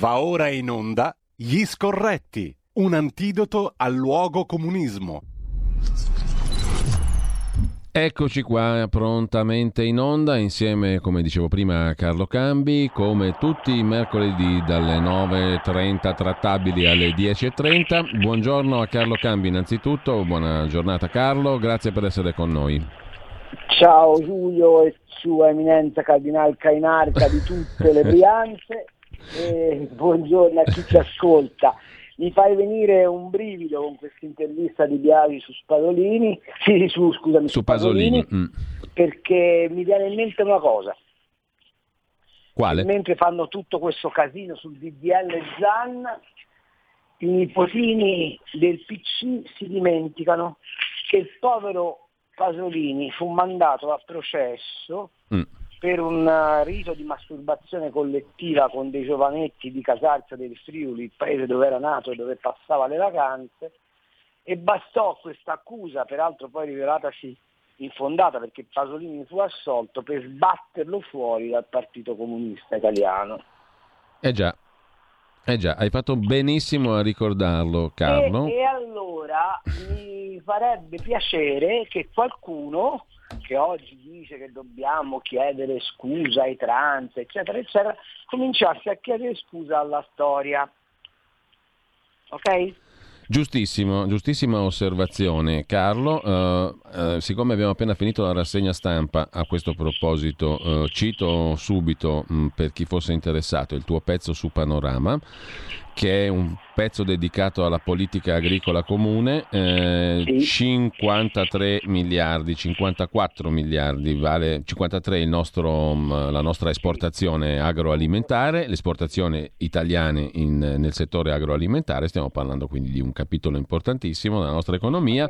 Va ora in onda Gli Scorretti, un antidoto al luogo comunismo. Eccoci qua prontamente in onda insieme, come dicevo prima, a Carlo Cambi, come tutti i mercoledì dalle 9.30 trattabili alle 10.30. Buongiorno a Carlo Cambi innanzitutto, buona giornata Carlo, grazie per essere con noi. Ciao Giulio e sua eminenza Cardinal Cainarca di tutte le brianze e buongiorno a chi ci ascolta. Mi fai venire un brivido con questa intervista di Biagi su Spadolini, sì, su, scusami, su Pasolini, Pasolini mm. perché mi viene in mente una cosa. Quale? Mentre fanno tutto questo casino sul DDL Zan, i nipotini del PC si dimenticano che il povero Pasolini fu mandato a processo mm per un uh, rito di masturbazione collettiva con dei giovanetti di Casarza del Friuli, il paese dove era nato e dove passava le vacanze, e bastò questa accusa, peraltro poi rivelatasi infondata perché Pasolini fu assolto, per sbatterlo fuori dal Partito Comunista Italiano. Eh già, eh già, hai fatto benissimo a ricordarlo, Carlo. E, e allora mi farebbe piacere che qualcuno che oggi dice che dobbiamo chiedere scusa ai trans, eccetera, eccetera, cominciasse a chiedere scusa alla storia. Ok? Giustissimo, giustissima osservazione Carlo. Uh, uh, siccome abbiamo appena finito la rassegna stampa a questo proposito, uh, cito subito mh, per chi fosse interessato il tuo pezzo su Panorama che è un pezzo dedicato alla politica agricola comune, eh, sì. 53 miliardi, 54 miliardi, vale 53 nostro, mm, la nostra esportazione agroalimentare, l'esportazione italiana in, nel settore agroalimentare, stiamo parlando quindi di un capitolo importantissimo della nostra economia.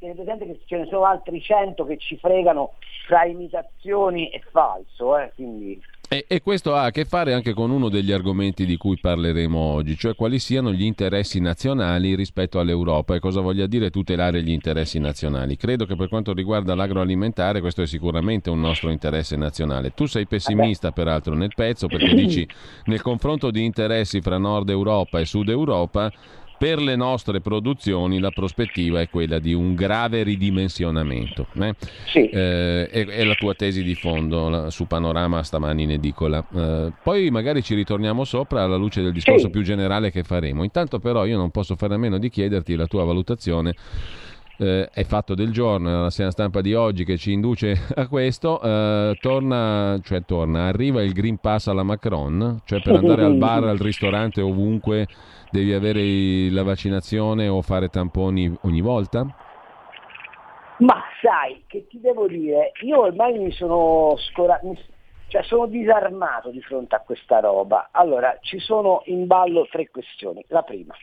Tiene presente che ce ne sono altri 100 che ci fregano fra imitazioni e falso, eh, quindi... E, e, questo ha a che fare anche con uno degli argomenti di cui parleremo oggi, cioè quali siano gli interessi nazionali rispetto all'Europa e cosa voglia dire tutelare gli interessi nazionali. Credo che per quanto riguarda l'agroalimentare questo è sicuramente un nostro interesse nazionale. Tu sei pessimista peraltro nel pezzo perché dici nel confronto di interessi fra Nord Europa e Sud Europa per le nostre produzioni la prospettiva è quella di un grave ridimensionamento. Eh? Sì. Eh, è, è, la tua tesi di fondo la, su Panorama stamani in edicola. Eh, poi magari ci ritorniamo sopra alla luce del discorso sì. più generale che faremo. Intanto però io non posso fare a meno di chiederti la tua valutazione eh, è fatto del giorno, la sera stampa di oggi che ci induce a questo, eh, torna, cioè torna, arriva il Green Pass alla Macron, cioè per andare al bar, al ristorante, ovunque devi avere la vaccinazione o fare tamponi ogni volta? Ma sai, che ti devo dire, io ormai mi sono scorato, cioè sono disarmato di fronte a questa roba. Allora, ci sono in ballo tre questioni. La prima,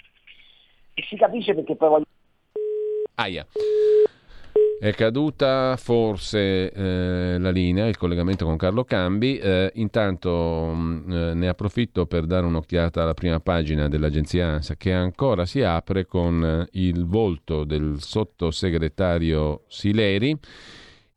e si capisce perché poi voglio... Aia. È caduta forse eh, la linea, il collegamento con Carlo Cambi. Eh, intanto mh, mm, eh, ne approfitto per dare un'occhiata alla prima pagina dell'agenzia ANSA che ancora si apre con eh, il volto del sottosegretario Sileri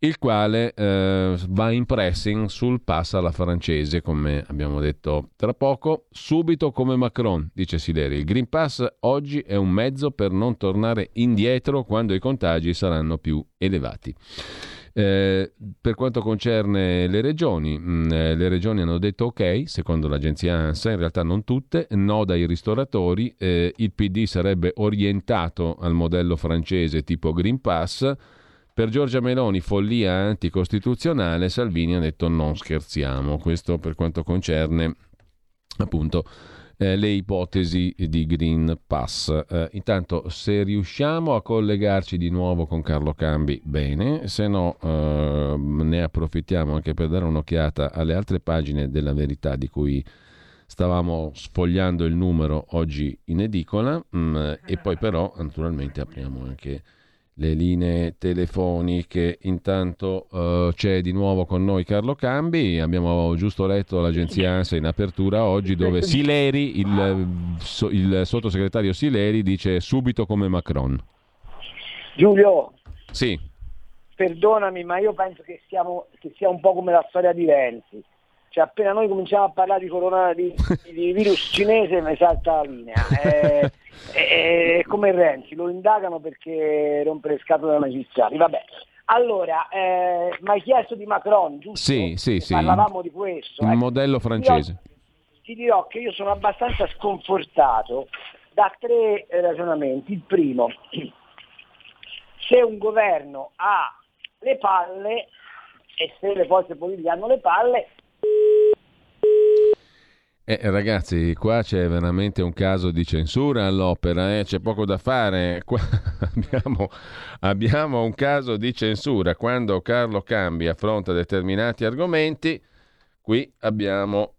il quale eh, va in pressing sul pass alla francese, come abbiamo detto tra poco, subito come Macron, dice Sileri. Il Green Pass oggi è un mezzo per non tornare indietro quando i contagi saranno più elevati. Eh, per quanto concerne le regioni, mh, mm, eh, le regioni hanno detto ok, secondo l'agenzia ANSA, in realtà non tutte, no dai ristoratori, eh, il PD sarebbe orientato al modello francese tipo Green Pass, per Giorgia Meloni follia anticostituzionale, Salvini ha detto non scherziamo, questo per quanto concerne appunto eh, le ipotesi di Green Pass. Eh, intanto se riusciamo a collegarci di nuovo con Carlo Cambi, bene, se no eh, ne approfittiamo anche per dare un'occhiata alle altre pagine della verità di cui stavamo sfogliando il numero oggi in edicola. Mm, e poi però naturalmente apriamo anche le linee telefoniche. Intanto uh, c'è di nuovo con noi Carlo Cambi, abbiamo giusto letto l'agenzia ANSA in apertura oggi dove Sileri, il, il sottosegretario Sileri dice subito come Macron. Giulio, sì. perdonami ma io penso che, siamo, che sia un po' come la storia di Renzi. Cioè appena noi cominciamo a parlare di, corona, di, di virus cinese mi salta la linea. È, è, è come Renzi, lo indagano perché rompe le scatole ai magistrati. Vabbè. Allora, eh, mi hai chiesto di Macron, giusto? Sì, sì, sì. Parlavamo di questo. Un ecco. modello francese. Dirò, ti dirò che io sono abbastanza sconfortato da tre ragionamenti. Il primo, se un governo ha le palle e se le forze politiche hanno le palle eh, ragazzi, qua c'è veramente un caso di censura all'opera, eh? c'è poco da fare. Qua abbiamo, abbiamo, un caso di censura. Quando Carlo Cambi affronta determinati argomenti, qui abbiamo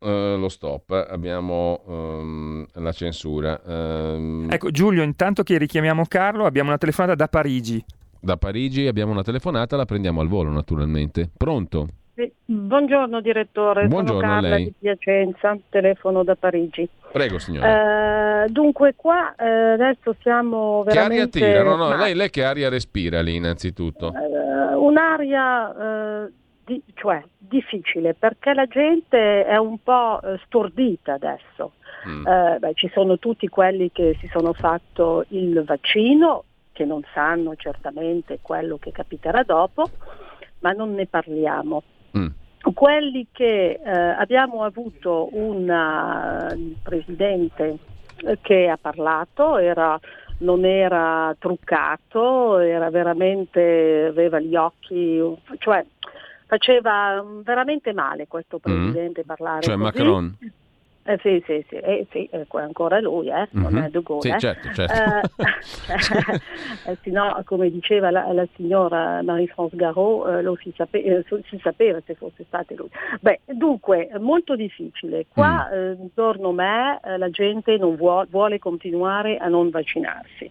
uh, lo stop, abbiamo um, la censura. Um... Ecco, Giulio, intanto che richiamiamo Carlo, abbiamo una telefonata da Parigi. Da Parigi abbiamo una telefonata, la prendiamo al volo naturalmente. Pronto? Buongiorno direttore, Buongiorno sono Carla di Piacenza, telefono da Parigi. Prego signora. Eh, dunque qua eh, adesso siamo veramente... Che aria tira? No, no, lei, lei, che aria respira lì innanzitutto? Eh, un'aria eh, di, cioè, difficile perché la gente è un po' eh, stordita adesso. Mm. Eh, beh, ci sono tutti quelli che si sono fatto il vaccino, che non sanno certamente quello che capiterà dopo, ma non ne parliamo. Mm. Quelli che eh, abbiamo avuto un uh, presidente che ha parlato, era, non era truccato, era veramente, aveva gli occhi, cioè faceva veramente male questo mm. presidente mm. parlare. Cioè così. Macron? Eh, sì, sì, sì, eh, sì, è ancora lui, eh, non mm-hmm. è De Gaulle. Sì, eh. certo, certo. Eh, sì, no, come diceva la, la signora Marie-France Garot, eh, lo si, sape- eh, si, sapeva se fosse stato lui. Beh, dunque, molto difficile. Qua mm. intorno a me la gente non vuole, vuole continuare a non vaccinarsi.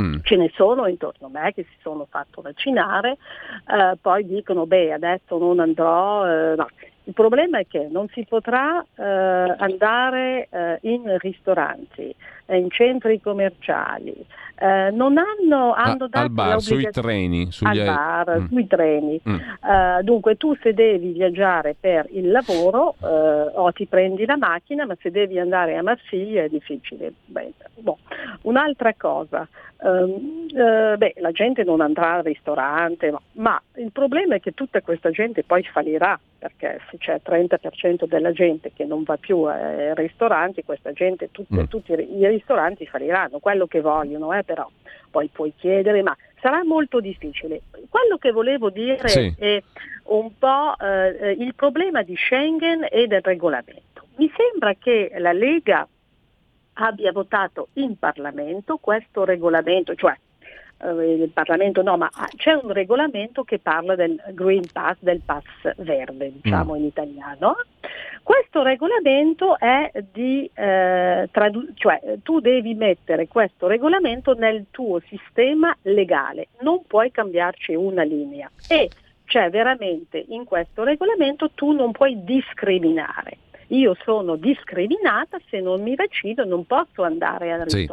Mm. Ce ne sono intorno a me che si sono fatto vaccinare, eh, poi dicono beh adesso non andrò, eh, no. Il problema è che non si potrà eh, andare eh, in ristoranti, in centri commerciali, eh, non hanno, hanno dato al bar, sui treni, sugli... al bar, mm. sui treni. Mm. Uh, dunque tu se devi viaggiare per il lavoro uh, o ti prendi la macchina, ma se devi andare a Marsiglia è difficile. Beh, boh. Un'altra cosa, um, uh, beh, la gente non andrà al ristorante, ma, ma il problema è che tutta questa gente poi fallirà, perché se c'è il 30% della gente che non va più ai ristoranti, questa gente, tutte, mm. tutti i ristoranti falliranno, quello che vogliono, eh, però poi puoi chiedere, ma sarà molto difficile. Quello che volevo dire sì. è un po' eh, il problema di Schengen e del regolamento. Mi sembra che la Lega abbia votato in Parlamento questo regolamento, cioè eh, il Parlamento no, ma c'è un regolamento che parla del Green Pass, del pass verde, diciamo mm. in italiano. Questo regolamento è di, eh, tradu- cioè tu devi mettere questo regolamento nel tuo sistema legale, non puoi cambiarci una linea e c'è veramente in questo regolamento tu non puoi discriminare. Io sono discriminata se non mi vaccino, non posso andare al sì.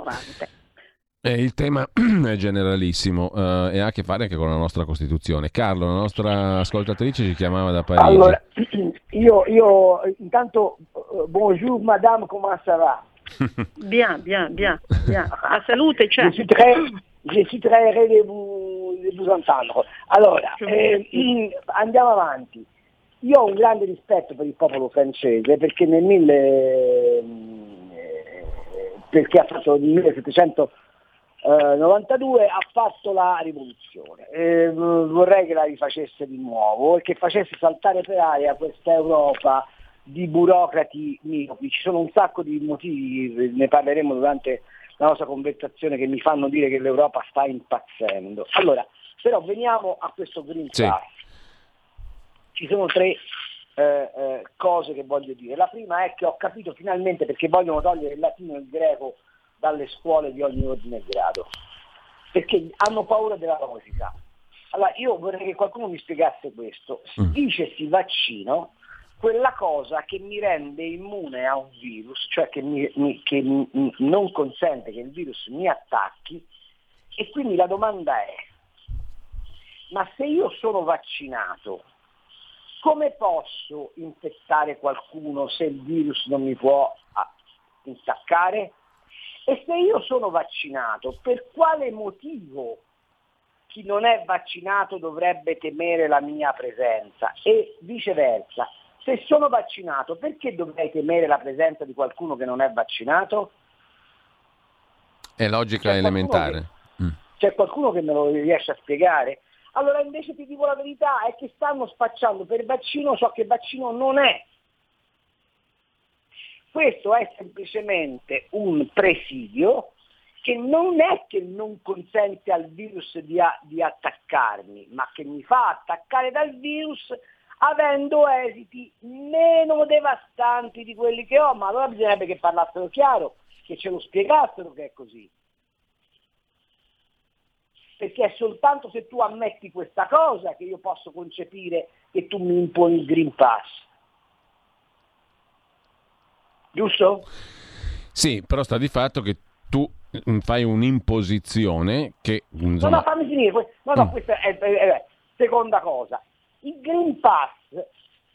Eh, il tema è generalissimo eh, e ha a che fare anche con la nostra Costituzione. Carlo, la nostra ascoltatrice ci chiamava da Parigi. Allora, io, io intanto, uh, bonjour madame, comment ça va? bien, bien, bien, bien. A salute, c'è. Je suis très, je suis très heureux de vous, de vous entendre. Allora, eh, andiamo avanti. Io ho un grande rispetto per il popolo francese perché nel 1000 eh, perché ha fatto il 1700 eh, 92 ha fatto la rivoluzione. Eh, vorrei che la rifacesse di nuovo e che facesse saltare per aria questa Europa di burocrati miopi. Ci sono un sacco di motivi, ne parleremo durante la nostra conversazione, che mi fanno dire che l'Europa sta impazzendo. Allora, però veniamo a questo Green Pass. Sì. Ci sono tre eh, eh, cose che voglio dire. La prima è che ho capito finalmente perché vogliono togliere il latino e il greco dalle scuole di ogni ordine e grado, perché hanno paura della logica. Allora io vorrei che qualcuno mi spiegasse questo. Si mm. dice si vaccino quella cosa che mi rende immune a un virus, cioè che, mi, mi, che mi, non consente che il virus mi attacchi e quindi la domanda è, ma se io sono vaccinato come posso infettare qualcuno se il virus non mi può intaccare? E se io sono vaccinato, per quale motivo chi non è vaccinato dovrebbe temere la mia presenza? E viceversa, se sono vaccinato, perché dovrei temere la presenza di qualcuno che non è vaccinato? È logica c'è elementare. Che, mm. C'è qualcuno che me lo riesce a spiegare? Allora invece ti dico la verità, è che stanno spacciando per vaccino ciò che vaccino non è. Questo è semplicemente un presidio che non è che non consente al virus di, a, di attaccarmi, ma che mi fa attaccare dal virus avendo esiti meno devastanti di quelli che ho, ma allora bisognerebbe che parlassero chiaro, che ce lo spiegassero che è così perché è soltanto se tu ammetti questa cosa che io posso concepire che tu mi imponi il Green Pass. Giusto? Sì, però sta di fatto che tu mm, fai un'imposizione che... Insomma... No, no, fammi finire. No, no, mm. questa è, è, è, seconda cosa. Il Green Pass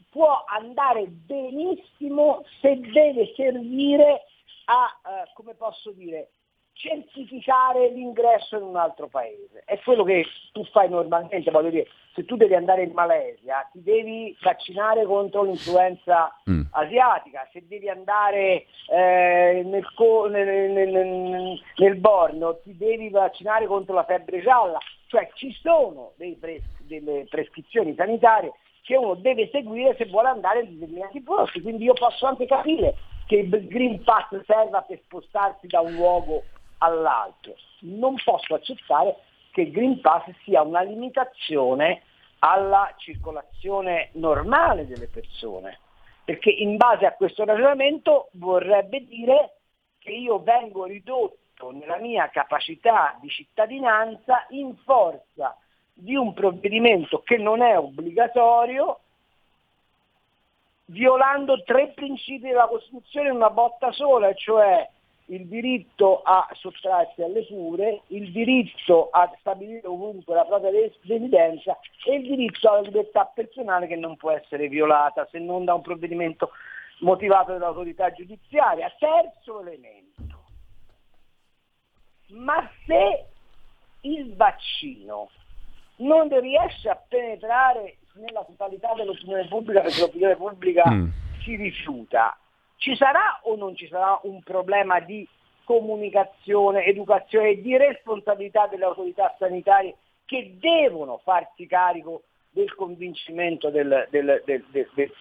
può andare benissimo se deve servire a, uh, come posso dire, certificare l'ingresso in un altro paese. È quello che tu fai normalmente, voglio dire, se tu devi andare in Malesia ti devi vaccinare contro l'influenza mm. asiatica, se devi andare eh, nel, nel, nel, nel, Borno ti devi vaccinare contro la febbre gialla, cioè ci sono pres- delle prescrizioni sanitarie che uno deve seguire se vuole andare in determinati posti, quindi io posso anche capire che il Green Pass serva per spostarsi da un luogo all'altro. Non posso accettare che il Green Pass sia una limitazione alla circolazione normale delle persone, perché in base a questo ragionamento vorrebbe dire che io vengo ridotto nella mia capacità di cittadinanza in forza di un provvedimento che non è obbligatorio, violando tre principi della Costituzione in una botta sola, cioè il diritto a sottrarsi alle cure, il diritto a stabilire ovunque la propria residenza e il diritto alla libertà personale che non può essere violata se non da un provvedimento motivato dall'autorità giudiziaria. Terzo elemento. Ma se il vaccino non riesce a penetrare nella totalità dell'opinione pubblica perché l'opinione pubblica mm. si rifiuta, ci sarà o non ci sarà un problema di comunicazione, educazione e di responsabilità delle autorità sanitarie che devono farsi carico del convincimento del, del, del,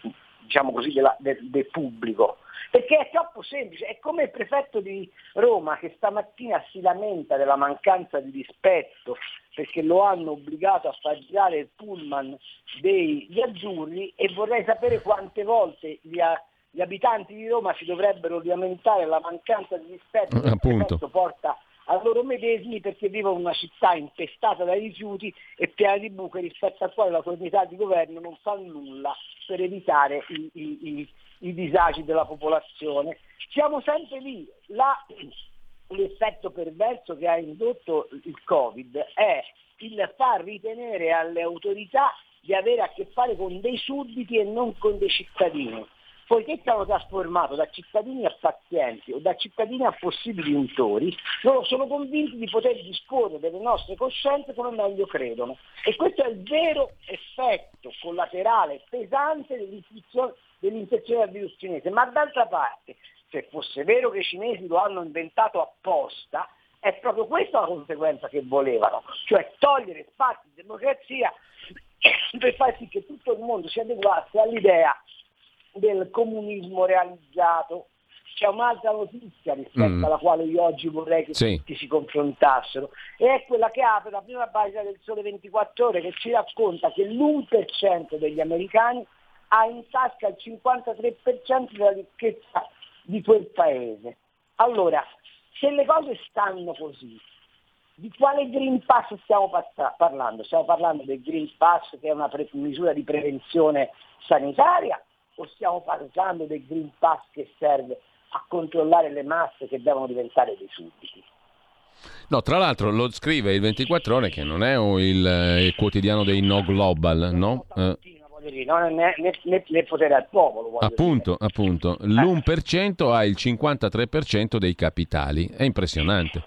diciamo così, del, pubblico. Perché è troppo semplice, è come il prefetto di Roma che stamattina si lamenta della mancanza di rispetto perché lo hanno obbligato a far girare il pullman degli azzurri e vorrei sapere quante volte gli ha gli abitanti di Roma si dovrebbero lamentare la mancanza di rispetto che questo porta a loro medesimi perché vivono in una città infestata dai rifiuti e piena di buche rispetto al quale la comunità di governo non fa nulla per evitare i, i, i, i disagi della popolazione. Siamo sempre lì. La, l'effetto perverso che ha indotto il Covid è il far ritenere alle autorità di avere a che fare con dei sudditi e non con dei cittadini poiché ci hanno trasformato da cittadini a pazienti o da cittadini a possibili untori, loro sono convinti di poter disporre delle nostre coscienze come meglio credono. E questo è il vero effetto collaterale pesante dell'infezione del virus cinese. Ma d'altra parte, se fosse vero che i cinesi lo hanno inventato apposta, è proprio questa la conseguenza che volevano, cioè togliere spazi di democrazia per far sì che tutto il mondo si adeguasse all'idea del comunismo realizzato. C'è un'altra notizia rispetto mm. alla quale io oggi vorrei che sì. tutti si confrontassero e è quella che apre la prima pagina del Sole 24 ore che ci racconta che l'1% degli americani ha in tasca il 53% della ricchezza di quel paese. Allora, se le cose stanno così, di quale Green Pass stiamo parlando? Stiamo parlando del Green Pass che è una pre- misura di prevenzione sanitaria o stiamo parlando del Green Pass che serve a controllare le masse che devono diventare dei sudditi? No, tra l'altro lo scrive il 24 ore che non è il, il quotidiano dei no global, no? Eh. non è né, né, né potere al popolo. Appunto, dire. appunto. Eh. L'1% ha il 53% dei capitali, è impressionante.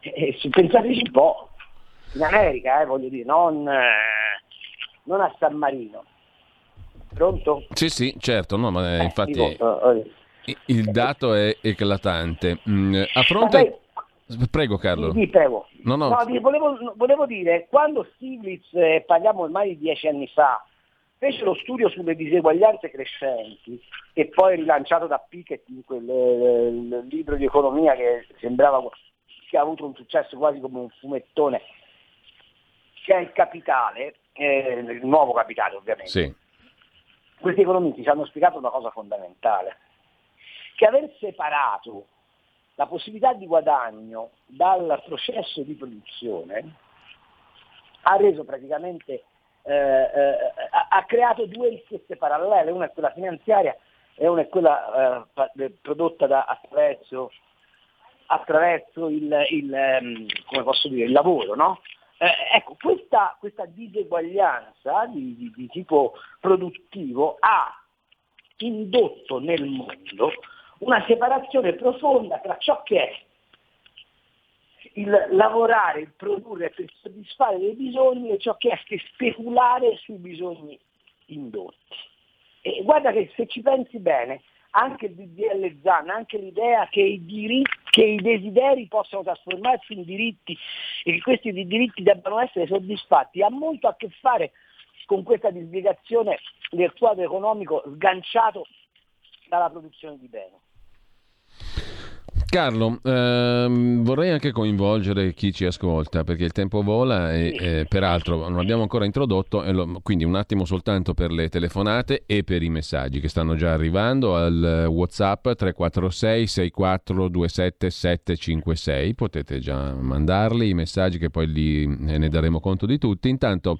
Eh, eh, pensateci un po', in America, eh, voglio dire, non, eh, non, a San Marino. Pronto? Sì, sì, certo, no, ma eh, infatti il dato è eclatante. Mm, a fronte... Prego Carlo. Sì, prego. No, no. no volevo, volevo, dire, quando Stiglitz, eh, parliamo ormai di dieci anni fa, fece lo studio sulle diseguaglianze crescenti e poi rilanciato da Piketty in quel eh, libro di economia che sembrava che ha avuto un successo quasi come un fumettone, che è il capitale, eh, il nuovo capitale ovviamente. Sì. Questi economisti ci hanno spiegato una cosa fondamentale, che aver separato la possibilità di guadagno dal processo di produzione ha reso praticamente, eh, eh, ha creato due ricchezze parallele, una è quella finanziaria e una è quella eh, prodotta da, attraverso, attraverso il, il, ehm, dire, il, lavoro. No? Eh, ecco, questa, questa diseguaglianza di, di, di tipo produttivo ha indotto nel mondo una separazione profonda tra ciò che è il lavorare, il produrre per soddisfare dei bisogni e ciò che è speculare sui bisogni indotti. E guarda che se ci pensi bene, anche il DDL ZAN, anche l'idea che i, diritti, che i desideri possano trasformarsi in diritti e che questi diritti debbano essere soddisfatti, ha molto a che fare con questa disgregazione del quadro economico sganciato dalla produzione di beni. Carlo, ehm, vorrei anche coinvolgere chi ci ascolta perché il tempo vola e eh, peraltro non abbiamo ancora introdotto, lo, quindi un attimo soltanto per le telefonate e per i messaggi che stanno già arrivando al Whatsapp 346 6427 756, potete già mandarli i messaggi che poi li, eh, ne daremo conto di tutti. Intanto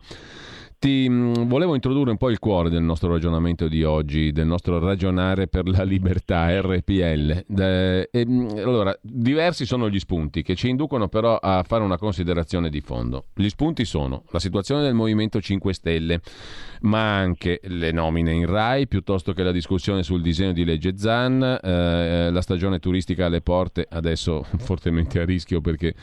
ti mm, volevo introdurre un po' il cuore del nostro ragionamento di oggi, del nostro ragionare per la libertà RPL. E, mm, allora, diversi sono gli spunti che ci inducono però a fare una considerazione di fondo. Gli spunti sono la situazione del Movimento 5 Stelle, ma anche le nomine in RAI, piuttosto che la discussione sul disegno di legge ZAN, eh, la stagione turistica alle porte, adesso fortemente a rischio perché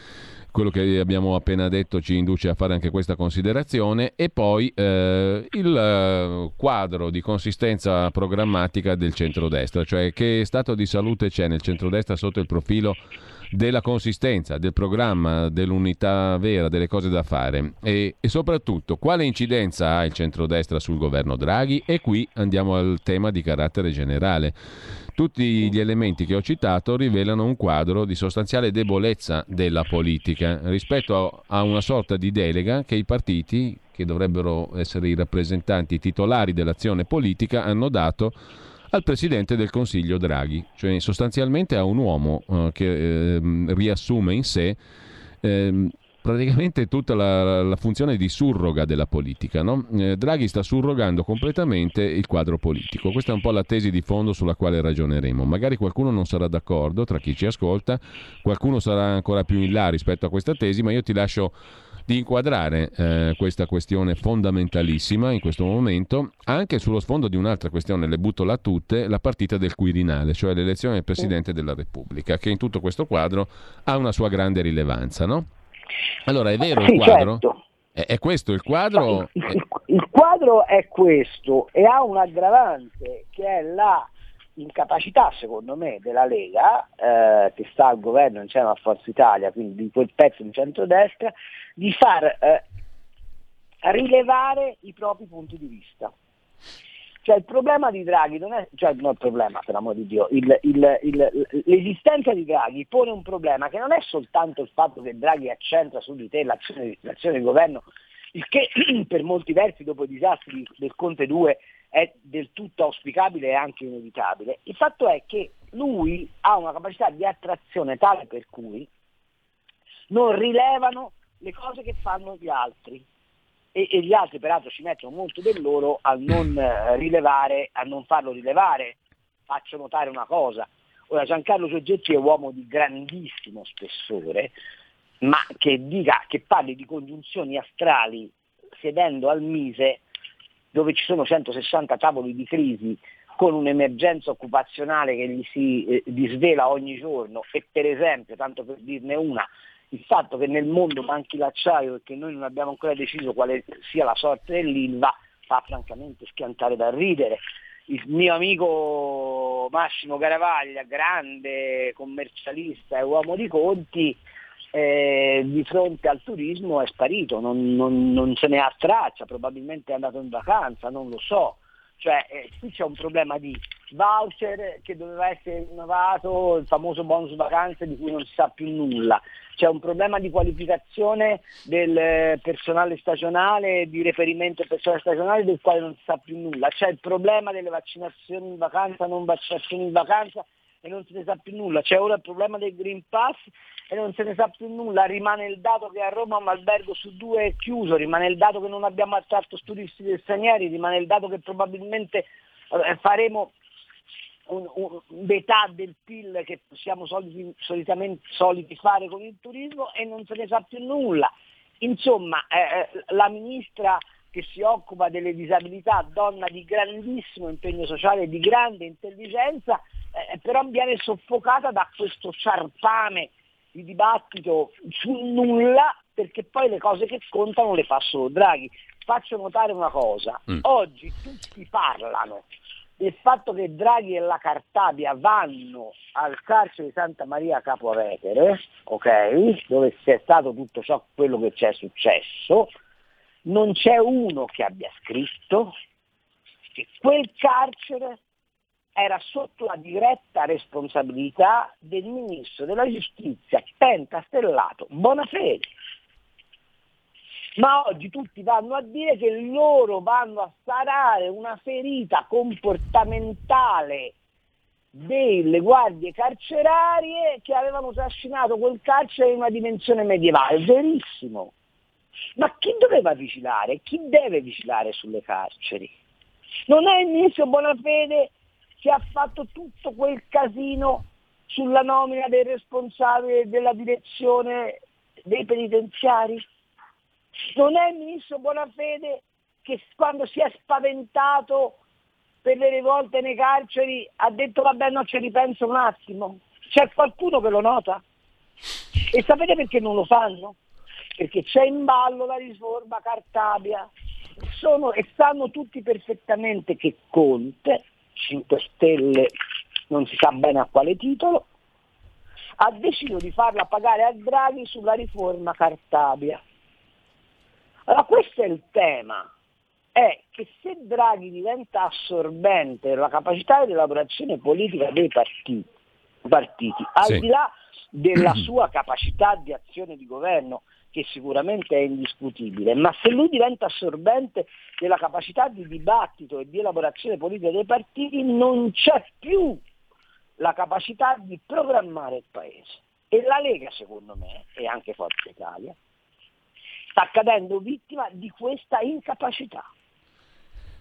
quello che abbiamo appena detto ci induce a fare anche questa considerazione. E poi eh, il eh, quadro di consistenza programmatica del centrodestra, cioè che stato di salute c'è nel centrodestra sotto il profilo della consistenza, del programma, dell'unità vera, delle cose da fare. E, e, soprattutto quale incidenza ha il centrodestra sul governo Draghi? E qui andiamo al tema di carattere generale. Tutti gli elementi che ho citato rivelano un quadro di sostanziale debolezza della politica rispetto a una sorta di delega che i partiti, che dovrebbero essere i rappresentanti titolari dell'azione politica, hanno dato al Presidente del Consiglio Draghi, cioè sostanzialmente a un uomo eh, che eh, riassume in sé eh, praticamente tutta la, la, funzione di surroga della politica. No? Eh, Draghi sta surrogando completamente il quadro politico. Questa è un po' la tesi di fondo sulla quale ragioneremo. Magari qualcuno non sarà d'accordo tra chi ci ascolta, qualcuno sarà ancora più in là rispetto a questa tesi, ma io ti lascio di inquadrare eh, questa questione fondamentalissima in questo momento, anche sullo sfondo di un'altra questione, le butto là tutte, la partita del Quirinale, cioè l'elezione del Presidente della Repubblica, che in tutto questo quadro ha una sua grande rilevanza, no? Allora, è vero sì, il quadro? Certo. È, è, questo il quadro? Il, il, il quadro è questo e ha un aggravante che è la incapacità, secondo me, della Lega, eh, che sta al governo insieme a Forza Italia, quindi di quel pezzo di centrodestra, di far eh, rilevare i propri punti di vista. Cioè il problema di Draghi non è, cioè non il problema per amor di Dio, il, il, il, l'esistenza di Draghi pone un problema che non è soltanto il fatto che Draghi accentra su di te l'azione, l'azione del governo, il che per molti versi dopo i disastri del Conte 2 è del tutto auspicabile e anche inevitabile. Il fatto è che lui ha una capacità di attrazione tale per cui non rilevano le cose che fanno gli altri e, e gli altri peraltro ci mettono molto del loro a non eh, rilevare, a non farlo rilevare. Faccio notare una cosa, ora Giancarlo Soggetti è un uomo di grandissimo spessore, ma che, dica, che parli di congiunzioni astrali sedendo al Mise dove ci sono 160 tavoli di crisi con un'emergenza occupazionale che gli si eh, disvela ogni giorno e per esempio, tanto per dirne una, il fatto che nel mondo manchi l'acciaio e che noi non abbiamo ancora deciso quale sia la sorte dell'Ilva fa francamente schiantare da ridere. Il mio amico Massimo Caravaglia, grande commercialista e uomo di conti, eh, di fronte al turismo è sparito, non, non, non, se ne ha traccia, probabilmente è andato in vacanza, non lo so. Cioè, eh, qui c'è un problema di voucher che doveva essere innovato, il famoso bonus vacanze di cui non si sa più nulla. C'è un problema di qualificazione del personale stagionale, di reperimento del personale stagionale del quale non si sa più nulla. C'è il problema delle vaccinazioni in vacanza, non vaccinazioni in vacanza e non se ne sa più nulla. C'è ora il problema del Green Pass e non se ne sa più nulla, rimane il dato che a Roma un albergo su due è chiuso, rimane il dato che non abbiamo attratto turisti stranieri, rimane il dato che probabilmente eh, faremo un, un, metà del PIL che siamo soliti, solitamente soliti fare con il turismo e non se ne sa più nulla. Insomma, eh, eh la ministra che si occupa delle disabilità, donna di grandissimo impegno sociale e di grande intelligenza, eh, però viene soffocata da questo ciarpame di dibattito sul nulla perché poi le cose che contano le fa solo Draghi. Faccio notare una cosa, mm. oggi tutti parlano del fatto che Draghi e la Cartabia vanno al carcere di Santa Maria Capo Vetere, ok, dove c'è stato tutto ciò quello che c'è successo, non c'è uno che abbia scritto che quel carcere era sotto la diretta responsabilità del ministro della giustizia pentastellato Bonafede. Ma oggi tutti vanno a dire che loro vanno a sarare una ferita comportamentale delle guardie carcerarie che avevano trascinato quel carcere in una dimensione medievale. Verissimo. Ma chi doveva vigilare? Chi deve vigilare sulle carceri? Non è il ministro Bonafede che ha fatto tutto quel casino sulla nomina dei responsabili della direzione dei penitenziari? Non è il ministro Bonafede che quando si è spaventato per le rivolte nei carceri ha detto vabbè no ci ripenso un attimo? C'è qualcuno che lo nota? E sapete perché non lo fanno? Perché c'è in ballo la riforma Cartabia Sono, e sanno tutti perfettamente che Conte 5 Stelle, non si sa bene a quale titolo, ha deciso di farla pagare a Draghi sulla riforma Cartabia. Allora questo è il tema, è che se Draghi diventa assorbente la capacità di elaborazione politica dei partiti, partiti sì. al di là della sua capacità di azione di governo, che sicuramente è indiscutibile, ma se lui diventa assorbente della capacità di dibattito e di elaborazione politica dei partiti, non c'è più la capacità di programmare il Paese. E la Lega, secondo me, e anche Forza Italia, sta cadendo vittima di questa incapacità.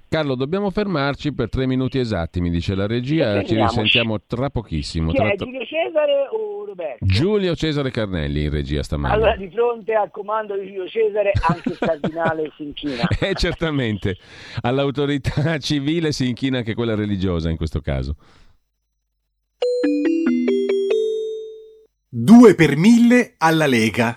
Carlo, dobbiamo fermarci per tre minuti esatti, mi dice la regia. Ci risentiamo tra pochissimo. Chi tra... è Giulio Cesare o Roberto? Giulio Cesare Carnelli in regia stamani. Allora, di fronte al comando di Giulio Cesare, anche il cardinale si inchina. Eh, certamente. All'autorità civile si inchina anche quella religiosa in questo caso. Due per mille alla Lega.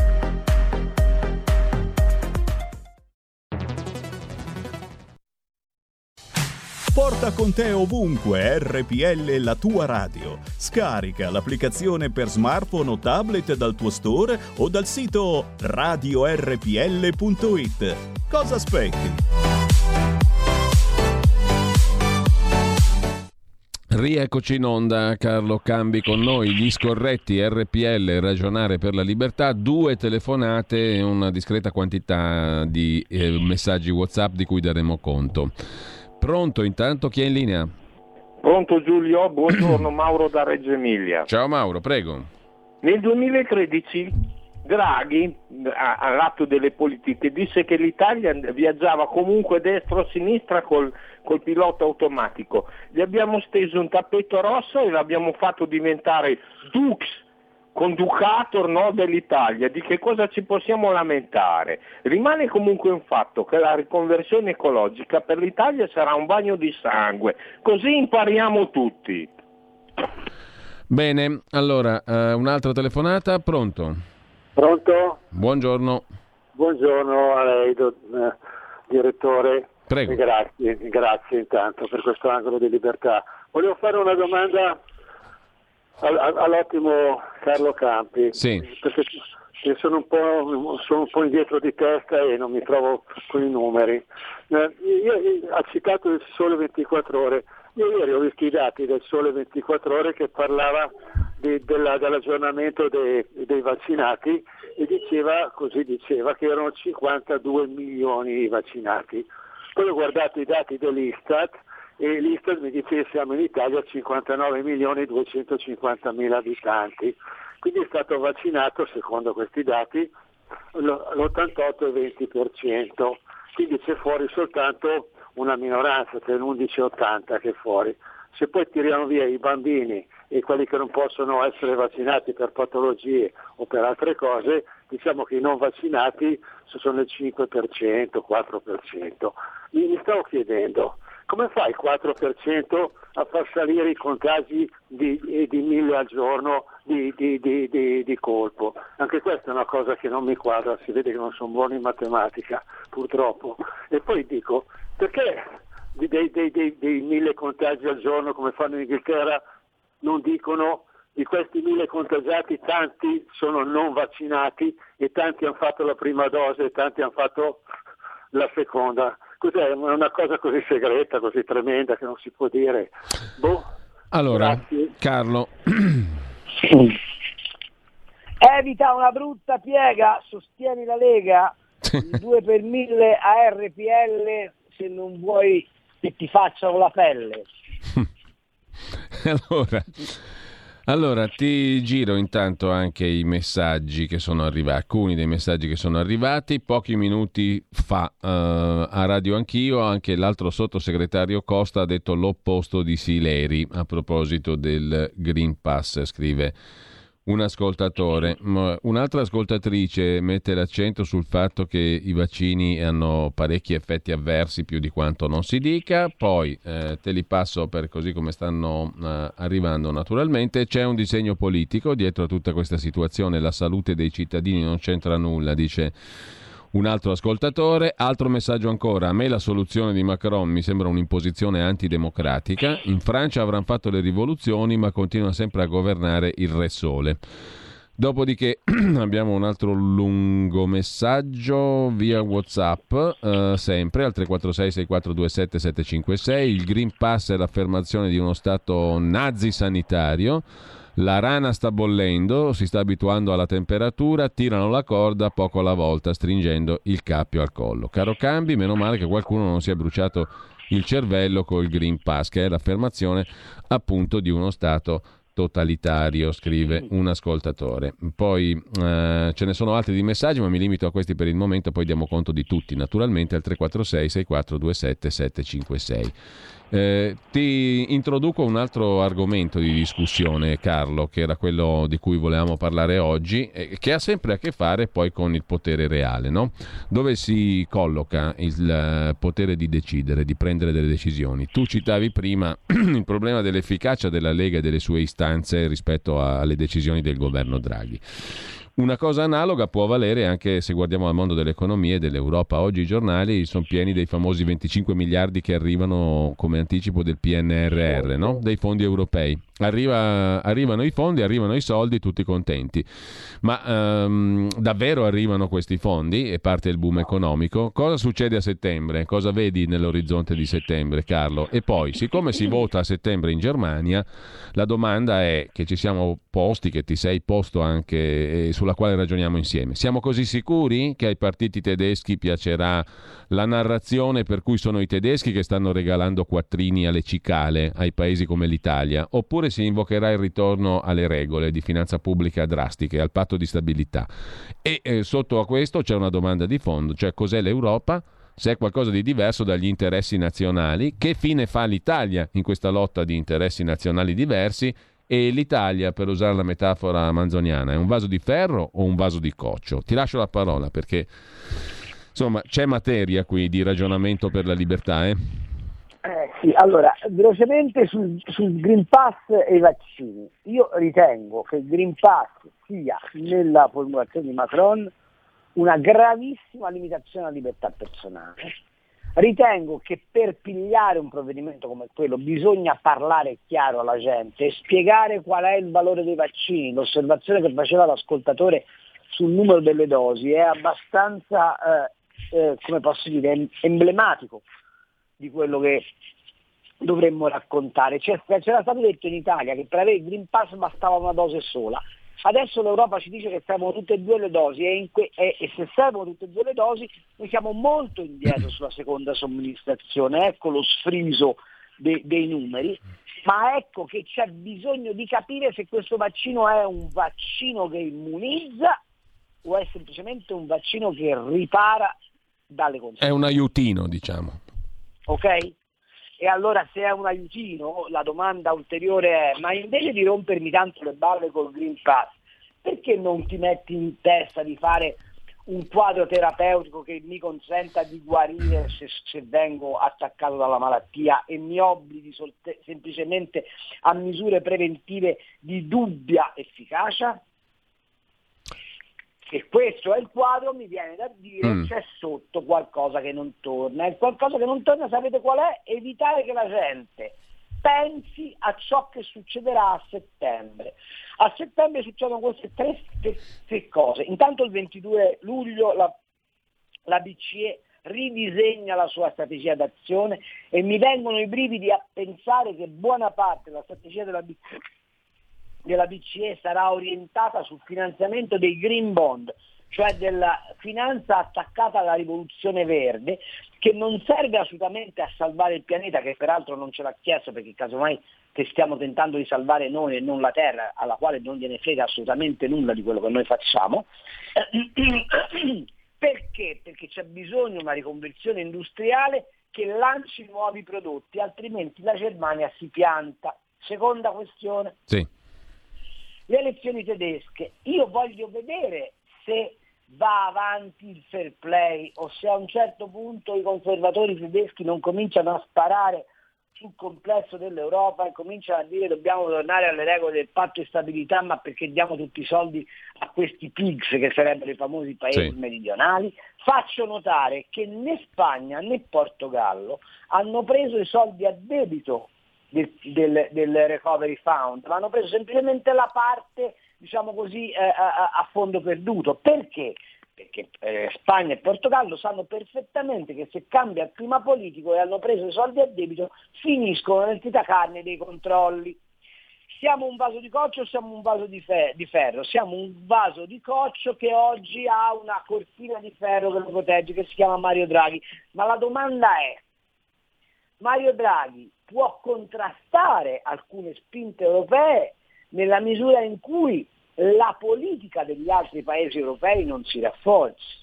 Porta con te ovunque RPL la tua radio. Scarica l'applicazione per smartphone o tablet dal tuo store o dal sito radiorpl.it. Cosa aspetti? Rieccoci in onda, Carlo Cambi con noi, gli scorretti RPL, Ragionare per la Libertà, due telefonate e una discreta quantità di eh, messaggi WhatsApp di cui daremo conto. Pronto intanto, chi è in linea? Pronto Giulio, buongiorno Mauro da Reggio Emilia. Ciao Mauro, prego. Nel 2013 Draghi, all'atto delle politiche, disse che l'Italia viaggiava comunque destra o sinistra col, col pilota automatico. Gli abbiamo steso un tappeto rosso e l'abbiamo fatto diventare Dux conducator no, dell'Italia, di che cosa ci possiamo lamentare? Rimane comunque un fatto che la riconversione ecologica per l'Italia sarà un bagno di sangue, così impariamo tutti. Bene, allora uh, un'altra telefonata, pronto? Pronto? Buongiorno. Buongiorno a lei, do, eh, direttore. Prego. Grazie, grazie intanto per questo angolo di libertà. Volevo fare una domanda all'ottimo Carlo Campi, sì. perché sono un, sono un, po', indietro di testa e non mi trovo con i numeri. Eh, io, ha citato il Sole 24 Ore, io ieri ho visto i dati del Sole 24 Ore che parlava di, della, dell'aggiornamento dei, dei vaccinati e diceva, così diceva, che erano 52 milioni i vaccinati. Poi ho guardato i dati dell'Istat e l'Istat mi dice che siamo in Italia a 59 milioni e 250 mila abitanti, quindi è stato vaccinato, secondo questi dati, l'88 e 20%, quindi c'è fuori soltanto una minoranza, c'è l'11-80 che è fuori. Se poi tiriamo via i bambini e quelli che non possono essere vaccinati per patologie o per altre cose, diciamo che i non vaccinati sono il 5%, 4%. Mi stavo chiedendo, come fa il 4% a far salire i contagi di, di mille al giorno di, di, di, colpo? Anche questa è una cosa che non mi quadra, si vede che non sono buono in matematica, purtroppo. E poi dico, perché dei, dei, dei, dei mille contagi al giorno come fanno in Inghilterra non dicono di questi mille contagiati tanti sono non vaccinati e tanti hanno fatto la prima dose e tanti hanno fatto la seconda. Cos'è? Una cosa così segreta, così tremenda che non si può dire. Boh. Allora, Grazie. Carlo. Evita una brutta piega, sostieni la Lega, 2 per 1000 a RPL se non vuoi che ti facciano la pelle. allora, allora, ti giro intanto anche i messaggi che sono arrivati, alcuni dei messaggi che sono arrivati. Pochi minuti fa uh, a Radio Anch'io anche l'altro sottosegretario Costa ha detto l'opposto di Sileri a proposito del Green Pass, scrive un ascoltatore. Un'altra ascoltatrice mette l'accento sul fatto che i vaccini hanno parecchi effetti avversi, più di quanto non si dica. Poi eh, te li passo per così come stanno eh, arrivando naturalmente. C'è un disegno politico dietro a tutta questa situazione. La salute dei cittadini non c'entra nulla, dice un altro ascoltatore, altro messaggio ancora, a me la soluzione di Macron mi sembra un'imposizione antidemocratica, in Francia avranno fatto le rivoluzioni ma continua sempre a governare il Re Sole. Dopodiché abbiamo un altro lungo messaggio via WhatsApp, eh, sempre al 346 6427 756. Il Green Pass è l'affermazione di uno Stato nazi sanitario. La rana sta bollendo, si sta abituando alla temperatura, tirano la corda poco alla volta, stringendo il cappio al collo. Caro Cambi, meno male che qualcuno non si è bruciato il cervello col Green Pass, che è l'affermazione appunto di uno Stato totalitario, scrive un ascoltatore. Poi eh, ce ne sono altri di messaggi, ma mi limito a questi per il momento, poi diamo conto di tutti, naturalmente al 346 6427 756. Eh, ti introduco un altro argomento di discussione, Carlo, che era quello di cui volevamo parlare oggi, eh, che ha sempre a che fare poi con il potere reale, no? dove si colloca il eh, potere di decidere, di prendere delle decisioni. Tu citavi prima il problema dell'efficacia della Lega e delle sue istanze rispetto alle decisioni del governo Draghi. Una cosa analoga può valere anche se guardiamo al mondo dell'economia e dell'Europa. Oggi i giornali sono pieni dei famosi 25 miliardi che arrivano come anticipo del PNRR, no? dei fondi europei. Arriva, arrivano i fondi, arrivano i soldi, tutti contenti. Ma um, davvero arrivano questi fondi e parte il boom economico? Cosa succede a settembre? Cosa vedi nell'orizzonte di settembre, Carlo? E poi, siccome si vota a settembre in Germania, la domanda è che ci siamo posti, che ti sei posto anche eh, sulla quale ragioniamo insieme. Siamo così sicuri che ai partiti tedeschi piacerà la narrazione per cui sono i tedeschi che stanno regalando quattrini alle cicale ai paesi come l'Italia? Oppure si invocherà il ritorno alle regole di finanza pubblica drastiche, al patto di stabilità. E eh, sotto a questo c'è una domanda di fondo, cioè cos'è l'Europa? Se è qualcosa di diverso dagli interessi nazionali, che fine fa l'Italia in questa lotta di interessi nazionali diversi? E l'Italia, per usare la metafora manzoniana, è un vaso di ferro o un vaso di coccio? Ti lascio la parola perché insomma c'è materia qui di ragionamento per la libertà. Eh? Eh, sì, allora, velocemente sul, sul, Green Pass e i vaccini. Io ritengo che il Green Pass sia, nella formulazione di Macron, una gravissima limitazione alla libertà personale. Ritengo che per pigliare un provvedimento come quello bisogna parlare chiaro alla gente e spiegare qual è il valore dei vaccini. L'osservazione che faceva l'ascoltatore sul numero delle dosi è abbastanza, eh, eh, come posso dire, emblematico di quello che dovremmo raccontare. C'era stato detto in Italia che per avere il Green Pass bastava una dose sola. Adesso l'Europa ci dice che servono tutte e due le dosi e, que- e, e, se servono tutte e due le dosi noi siamo molto indietro sulla seconda somministrazione. Ecco lo sfriso de- dei numeri, ma ecco che c'è bisogno di capire se questo vaccino è un vaccino che immunizza o è semplicemente un vaccino che ripara dalle conseguenze. È un aiutino, diciamo ok? E allora se è un aiutino, la domanda ulteriore è, ma invece di rompermi tanto le balle col Green Pass, perché non ti metti in testa di fare un quadro terapeutico che mi consenta di guarire se, se vengo attaccato dalla malattia e mi obblighi solte, semplicemente a misure preventive di dubbia efficacia? Che questo è il quadro, mi viene da dire mm. c'è sotto qualcosa che non torna. E qualcosa che non torna, sapete qual è? Evitare che la gente pensi a ciò che succederà a settembre. A settembre succedono queste tre, tre, tre cose. Intanto il 22 luglio la, la BCE ridisegna la sua strategia d'azione e mi vengono i brividi a pensare che buona parte della strategia della BCE della BCE sarà orientata sul finanziamento dei green bond, cioè della finanza attaccata alla rivoluzione verde, che non serve assolutamente a salvare il pianeta, che peraltro non ce l'ha chiesto perché casomai che stiamo tentando di salvare noi e non la Terra, alla quale non gliene frega assolutamente nulla di quello che noi facciamo. Perché? Perché c'è bisogno di una riconversione industriale che lanci nuovi prodotti, altrimenti la Germania si pianta. Seconda questione. Sì le elezioni tedesche. Io voglio vedere se va avanti il fair play o se a un certo punto i conservatori tedeschi non cominciano a sparare sul complesso dell'Europa e cominciano a dire dobbiamo tornare alle regole del patto di stabilità ma perché diamo tutti i soldi a questi pigs che sarebbero i famosi paesi sì. meridionali, faccio notare che né Spagna né Portogallo hanno preso i soldi a debito del, del, del recovery fund, ma hanno preso semplicemente la parte diciamo così, eh, a, a, fondo perduto. Perché? Perché eh, Spagna e Portogallo sanno perfettamente che se cambia il clima politico e hanno preso i soldi a debito, finiscono nel titacarne dei controlli. Siamo un vaso di coccio o siamo un vaso di, fe- di, ferro? Siamo un vaso di coccio che oggi ha una cortina di ferro che lo protegge, che si chiama Mario Draghi. Ma la domanda è, Mario Draghi può contrastare alcune spinte europee nella misura in cui la politica degli altri paesi europei non si rafforza.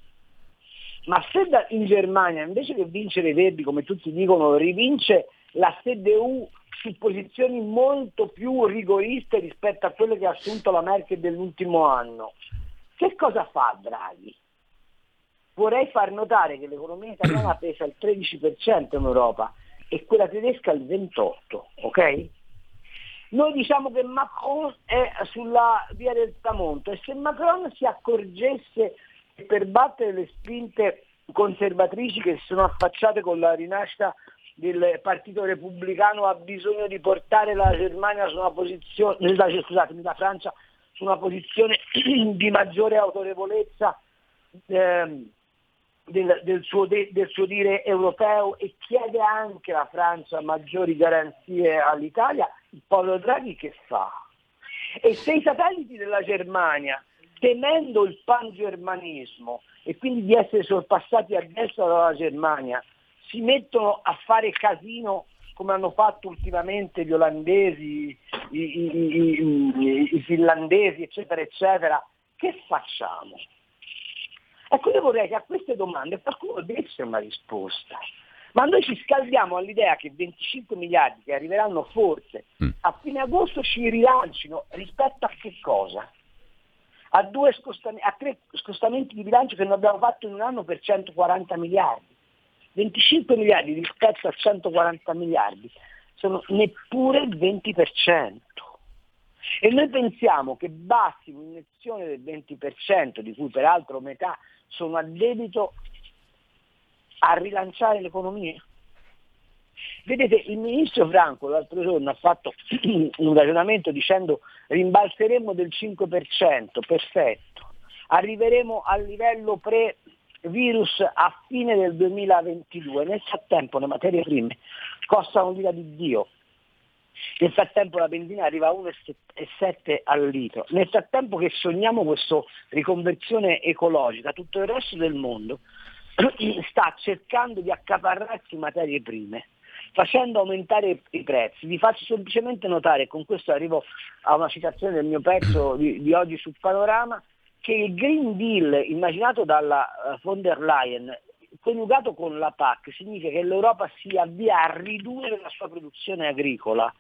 Ma se in Germania invece che vincere i verdi, come tutti dicono, rivince la CDU su posizioni molto più rigoriste rispetto a quelle che ha assunto la Merkel dell'ultimo anno, che cosa fa Draghi? Vorrei far notare che l'economia italiana pesa il 13% in Europa e quella tedesca il 28%, ok? Noi diciamo che Macron è sulla via del tramonto e se Macron si accorgesse per battere le spinte conservatrici che si sono affacciate con la rinascita del Partito Repubblicano ha bisogno di portare la Germania su una posizione, scusatemi, la Francia su una posizione di maggiore autorevolezza eh, del, del, suo de, del, suo dire europeo e chiede anche alla Francia maggiori garanzie all'Italia, il Polo Draghi che fa? E se i satelliti della Germania, temendo il pangermanismo e quindi di essere sorpassati a destra dalla Germania, si mettono a fare casino come hanno fatto ultimamente gli olandesi, i, i, i, i finlandesi, eccetera, eccetera, che facciamo? Ecco, io vorrei che a queste domande qualcuno desse una risposta. Ma noi ci scaldiamo all'idea che 25 miliardi che arriveranno forse mm. a fine agosto ci rilancino rispetto a che cosa? A, due scostamenti, a tre scostamenti di bilancio che non abbiamo fatto in un anno per 140 miliardi. 25 miliardi rispetto a 140 miliardi sono neppure il 20%. E noi pensiamo che basti un'iniezione del 20%, di cui peraltro metà sono a debito a rilanciare l'economia? Vedete, il ministro Franco l'altro giorno ha fatto un ragionamento dicendo rimbalzeremo del 5%, perfetto, arriveremo al livello pre-virus a fine del 2022, nel frattempo le materie prime costano l'ira di Dio, nel frattempo la benzina arriva a 1,7 al litro. Nel frattempo che sogniamo questa riconversione ecologica, tutto il resto del mondo sta cercando di accaparrarsi materie prime facendo aumentare i prezzi. Vi faccio semplicemente notare, con questo arrivo a una citazione del mio pezzo di, di oggi sul panorama, che il Green Deal immaginato dalla uh, von der Leyen coniugato con la PAC significa che l'Europa si avvia a ridurre la sua produzione agricola.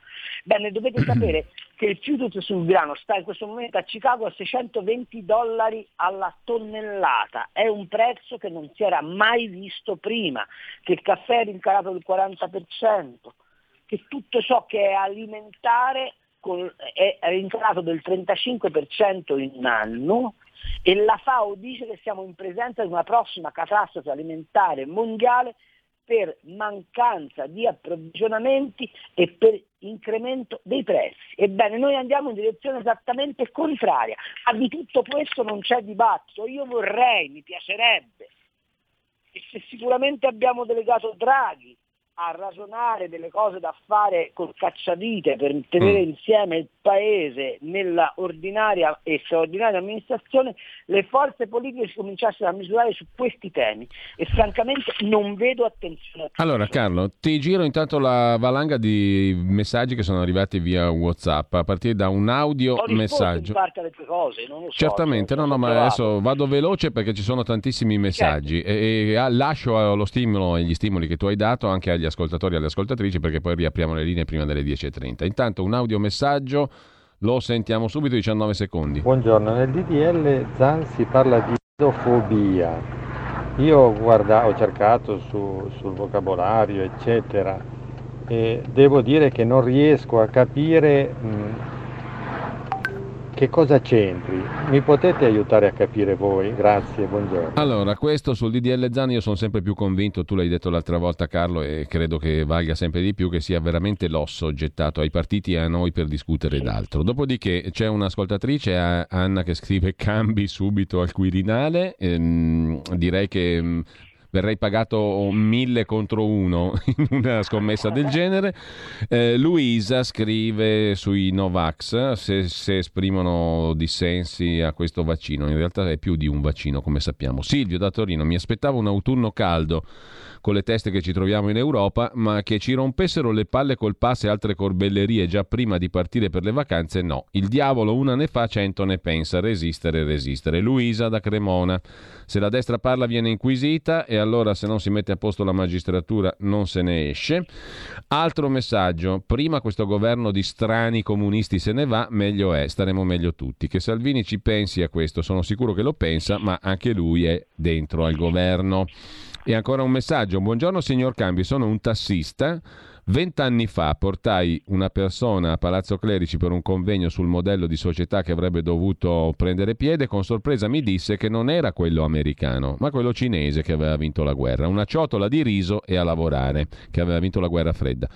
Bene, dovete sapere che il futures sul grano sta in questo momento a Chicago a 620 dollari alla tonnellata, è un prezzo che non si era mai visto prima, che il caffè è rincarato del 40%, che tutto ciò che è alimentare è rincarato del 35% in un anno e la FAO dice che siamo in presenza di una prossima catastrofe alimentare mondiale per mancanza di approvvigionamenti e per incremento dei prezzi. Ebbene, noi andiamo in direzione esattamente contraria, ma di tutto questo non c'è dibattito. Io vorrei, mi piacerebbe, e se sicuramente abbiamo delegato Draghi a ragionare delle cose da fare col cacciavite per tenere mm. insieme il paese nella ordinaria e straordinaria amministrazione, le forze politiche si cominciassero a misurare su questi temi e francamente non vedo attenzione. Allora Carlo, ti giro intanto la valanga di messaggi che sono arrivati via Whatsapp a partire da un audio messaggio. Cose, so, Certamente, no, no, ma adesso vado veloce perché ci sono tantissimi messaggi certo. e, e, lascio lo stimolo e gli stimoli che tu hai dato anche agli ascoltatori e alle ascoltatrici perché poi riapriamo le linee prima delle 10.30. Intanto un audiomessaggio Lo sentiamo subito, 19 secondi. Buongiorno, nel DDL ZAN si parla di idofobia. Io guarda, ho cercato su, sul vocabolario, eccetera, e devo dire che non riesco a capire mh, che cosa c'entri? Mi potete aiutare a capire voi? Grazie, buongiorno. Allora, questo sul DDL Zan io sono sempre più convinto, tu l'hai detto l'altra volta Carlo e credo che valga sempre di più che sia veramente l'osso gettato ai partiti e a noi per discutere d'altro. Dopodiché c'è un'ascoltatrice, Anna, che scrive cambi subito al Quirinale, ehm, direi che verrei pagato mille contro uno in una scommessa del genere. Eh, Luisa scrive sui Novax se, se, esprimono dissensi a questo vaccino. In realtà è più di un vaccino, come sappiamo. Silvio da Torino, mi aspettavo un autunno caldo con le teste che ci troviamo in Europa, ma che ci rompessero le palle col pass e altre corbellerie già prima di partire per le vacanze, no. Il diavolo una ne fa, cento ne pensa, resistere, resistere. Luisa da Cremona. Se la destra parla viene inquisita e allora se non si mette a posto la magistratura non se ne esce. Altro messaggio, prima questo governo di strani comunisti se ne va, meglio è, staremo meglio tutti. Che Salvini ci pensi a questo, sono sicuro che lo pensa, ma anche lui è dentro al governo. E ancora un messaggio. Buongiorno signor Cambi, sono un tassista. Vent'anni fa portai una persona a Palazzo Clerici per un convegno sul modello di società che avrebbe dovuto prendere piede. Con sorpresa mi disse che non era quello americano, ma quello cinese che aveva vinto la guerra. Una ciotola di riso e a lavorare, che aveva vinto la guerra fredda.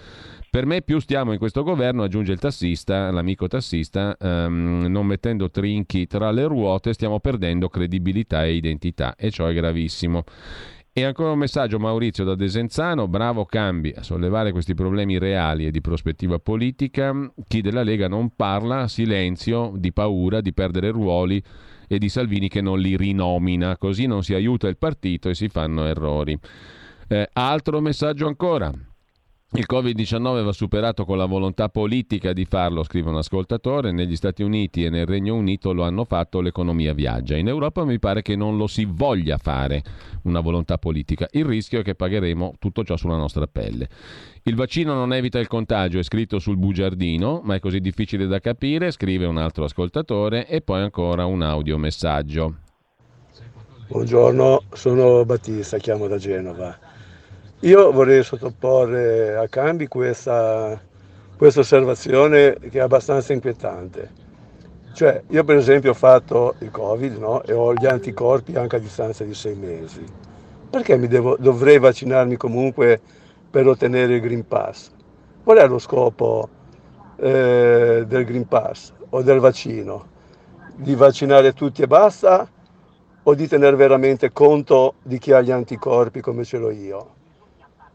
Per me più stiamo in questo governo, aggiunge il tassista, l'amico tassista, um, non mettendo trinchi tra le ruote, stiamo perdendo credibilità e identità e ciò è gravissimo. E ancora un messaggio Maurizio da Desenzano, bravo Cambi a sollevare questi problemi reali e di prospettiva politica. Chi della Lega non parla, silenzio, di paura di perdere ruoli e di Salvini che non li rinomina, così non si aiuta il partito e si fanno errori. Eh, altro messaggio ancora. Il Covid-19 va superato con la volontà politica di farlo, scrive un ascoltatore. Negli Stati Uniti e nel Regno Unito lo hanno fatto, l'economia viaggia. In Europa mi pare che non lo si voglia fare una volontà politica. Il rischio è che pagheremo tutto ciò sulla nostra pelle. Il vaccino non evita il contagio, è scritto sul bugiardino, ma è così difficile da capire, scrive un altro ascoltatore. E poi ancora un audiomessaggio. Buongiorno, sono Battista, chiamo da Genova. Io vorrei sottoporre a Cambi questa, questa osservazione che è abbastanza inquietante. Cioè, io per esempio ho fatto il Covid no? e ho gli anticorpi anche a distanza di sei mesi. Perché devo, dovrei vaccinarmi comunque per ottenere il Green Pass? Qual è lo scopo eh, del Green Pass o del vaccino? Di vaccinare tutti e basta o di tenere veramente conto di chi ha gli anticorpi come ce l'ho io?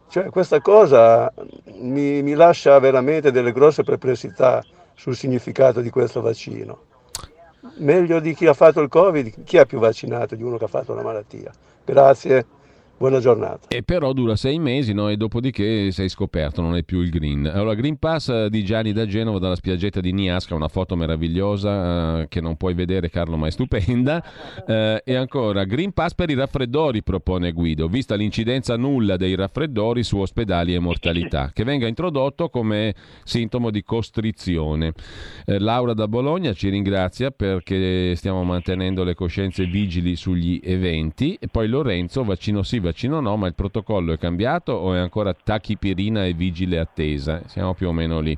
Cioè, questa cosa mi, mi lascia veramente delle grosse perplessità sul significato di questo vaccino. Meglio di chi ha fatto il Covid, chi ha più vaccinato di uno che ha fatto la malattia. Grazie. Buona giornata. E però dura sei mesi, no? E dopodiché sei scoperto, non è più il green. Allora, Green Pass eh, di Gianni da Genova, dalla spiaggetta di Niasca, una foto meravigliosa eh, che non puoi vedere, Carlo, ma è stupenda. Eh, e ancora, Green Pass per i raffreddori, propone Guido, vista l'incidenza nulla dei raffreddori su ospedali e mortalità, che venga introdotto come sintomo di costrizione. Eh, Laura da Bologna ci ringrazia perché stiamo mantenendo le coscienze vigili sugli eventi. E poi Lorenzo, vaccino sì, vaccino no, ma il protocollo è cambiato o è ancora tachipirina e vigile attesa? Siamo più o meno lì.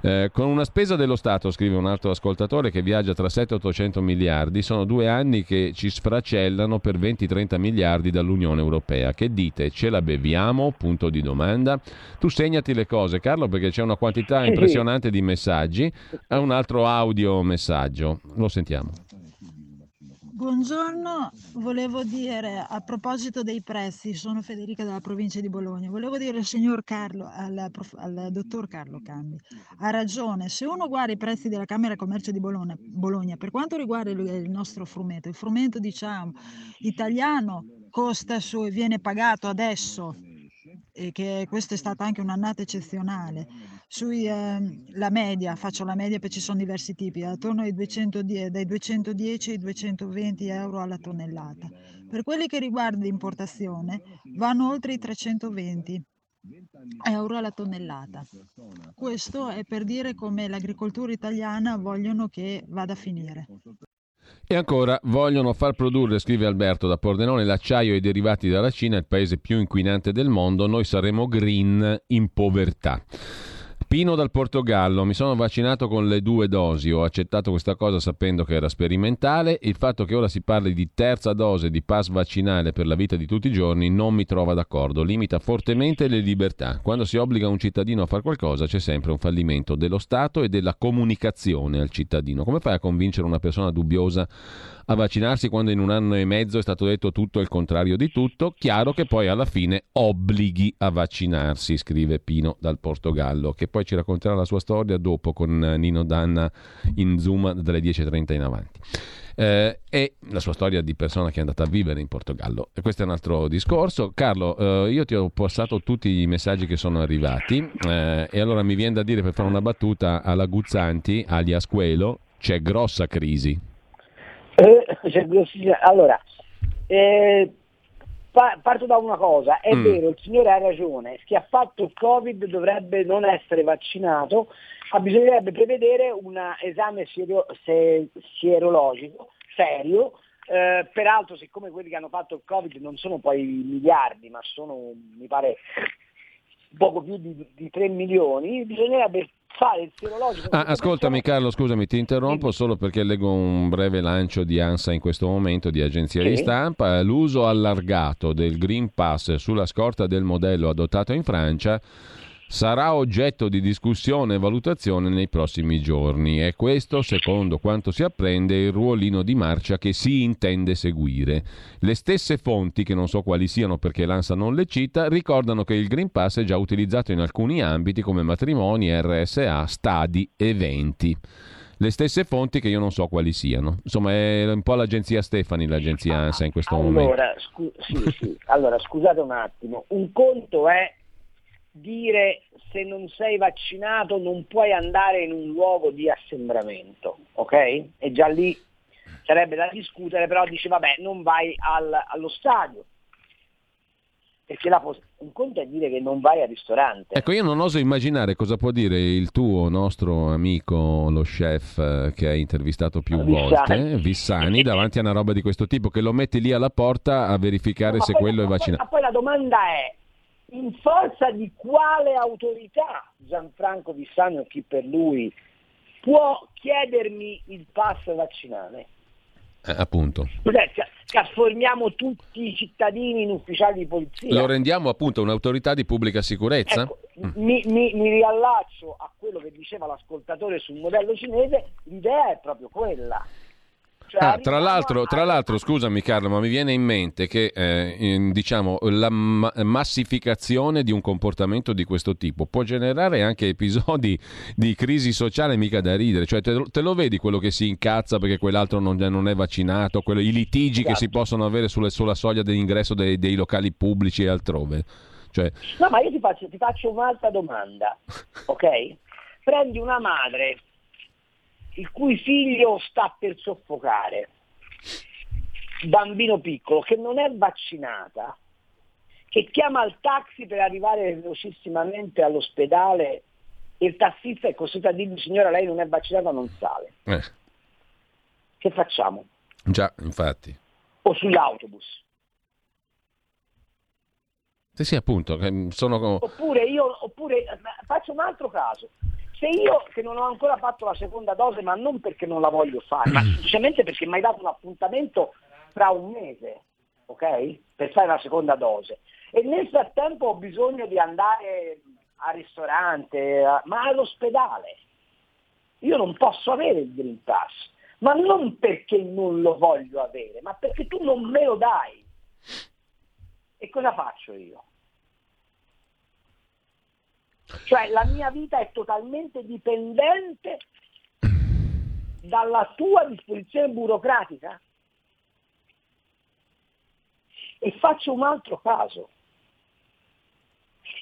Eh, con una spesa dello Stato, scrive un altro ascoltatore, che viaggia tra 7 e 800 miliardi, sono due anni che ci sfracellano per 20-30 miliardi dall'Unione Europea. Che dite? Ce la beviamo? Punto di domanda. Tu segnati le cose, Carlo, perché c'è una quantità impressionante di messaggi. È un altro audio messaggio. Lo sentiamo. Buongiorno, volevo dire a proposito dei prezzi, sono Federica dalla provincia di Bologna, volevo dire al signor Carlo, al, al dottor Carlo Cambi, ha ragione, se uno guarda i prezzi della Camera Commercio di Bologna, Bologna per quanto riguarda il, il nostro frumento, il frumento diciamo italiano costa su e viene pagato adesso e che questa è stata anche un'annata eccezionale. Sui, eh, la media, faccio la media perché ci sono diversi tipi, attorno ai 210, dai 210 ai 220 euro alla tonnellata. Per quelli che riguarda l'importazione vanno oltre i 320 euro alla tonnellata. Questo è per dire come l'agricoltura italiana vogliono che vada a finire. E ancora, vogliono far produrre, scrive Alberto da Pordenone, l'acciaio e i derivati dalla Cina, il paese più inquinante del mondo, noi saremo green in povertà. Pino dal Portogallo, mi sono vaccinato con le due dosi, ho accettato questa cosa sapendo che era sperimentale, il fatto che ora si parli di terza dose di pass vaccinale per la vita di tutti i giorni non mi trova d'accordo, limita fortemente le libertà. Quando si obbliga un cittadino a fare qualcosa c'è sempre un fallimento dello Stato e della comunicazione al cittadino. Come fai a convincere una persona dubbiosa a vaccinarsi quando in un anno e mezzo è stato detto tutto il contrario di tutto, chiaro che poi alla fine obblighi a vaccinarsi, scrive Pino dal Portogallo, che poi ci racconterà la sua storia dopo con Nino Danna in Zoom dalle 10.30 in avanti. Eh, e la sua storia di persona che è andata a vivere in Portogallo. E questo è un altro discorso. Carlo, eh, io ti ho passato tutti i messaggi che sono arrivati eh, e allora mi viene da dire per fare una battuta alla Guzzanti, alias Quello, c'è grossa crisi. Eh, allora, eh, parto da una cosa, è mm. vero, il signore ha ragione, chi ha fatto il Covid dovrebbe non essere vaccinato, ma bisognerebbe prevedere un esame siero, se, sierologico serio, eh, peraltro siccome quelli che hanno fatto il Covid non sono poi miliardi, ma sono, mi pare, poco più di, di 3 milioni, bisognerebbe fare il sierologico. Ah, ascoltami Carlo, scusami, ti interrompo solo perché leggo un breve lancio di ANSA in questo momento di agenzia sì. di stampa. L'uso allargato del Green Pass sulla scorta del modello adottato in Francia sarà oggetto di discussione e valutazione nei prossimi giorni. È questo, secondo quanto si apprende, il ruolino di marcia che si intende seguire. Le stesse fonti, che non so quali siano perché l'ANSA non le cita, ricordano che il Green Pass è già utilizzato in alcuni ambiti come matrimoni, RSA, stadi, eventi le stesse fonti che io non so quali siano. Insomma, è un po' l'agenzia Stefani, l'agenzia ANSA in questo allora, momento. Scu- sì, sì. allora, scusate un attimo, un conto è dire se non sei vaccinato non puoi andare in un luogo di assembramento, ok? E già lì sarebbe da discutere, però dice vabbè non vai al, allo stadio, perché la, un conto è dire che non vai al ristorante. Ecco, io non oso immaginare cosa può dire il tuo nostro amico, lo chef eh, che hai intervistato più Vissani. volte, Vissani, davanti a una roba di questo tipo, che lo metti lì alla porta a verificare no, se quello è vaccinato. Ma poi la domanda è, in forza di quale autorità Gianfranco Vissani o chi per lui può chiedermi il pass vaccinale? Eh, appunto. Cos'è? Trasformiamo tutti i cittadini in ufficiali di polizia. Lo rendiamo appunto un'autorità di pubblica sicurezza? Ecco, mm. mi, mi, mi riallaccio a quello che diceva l'ascoltatore sul modello cinese, l'idea è proprio quella. Ah, tra, l'altro, tra, l'altro, scusami Carlo, ma mi viene in mente che eh, diciamo, la ma- massificazione di un comportamento di questo tipo può generare anche episodi di crisi sociale mica da ridere. Cioè, te, te lo vedi quello che si incazza perché quell'altro non, non è vaccinato, quello, i litigi esatto. che si possono avere sulle, sulla soglia dell'ingresso dei, dei locali pubblici e altrove. Cioè... No, ma io ti faccio, ti faccio un'altra domanda, ok? Prendi una madre il cui figlio sta per soffocare, bambino piccolo, che non è vaccinata, che chiama il taxi per arrivare velocissimamente all'ospedale e il tassista è costretto a dirgli signora lei non è vaccinata, non sale. Eh. Che facciamo? Già, infatti. O sull'autobus. Sì, sì, appunto. Sono... Oppure io, oppure faccio un altro caso se io che non ho ancora fatto la seconda dose, ma non perché non la voglio fare, ma semplicemente perché mi hai dato un appuntamento fra un mese, ok? Per fare la seconda dose. E nel frattempo ho bisogno di andare al ristorante, ma all'ospedale. Io non posso avere il Green Pass, ma non perché non lo voglio avere, ma perché tu non me lo dai. E cosa faccio io? Cioè la mia vita è totalmente dipendente dalla tua disposizione burocratica. E faccio un altro caso.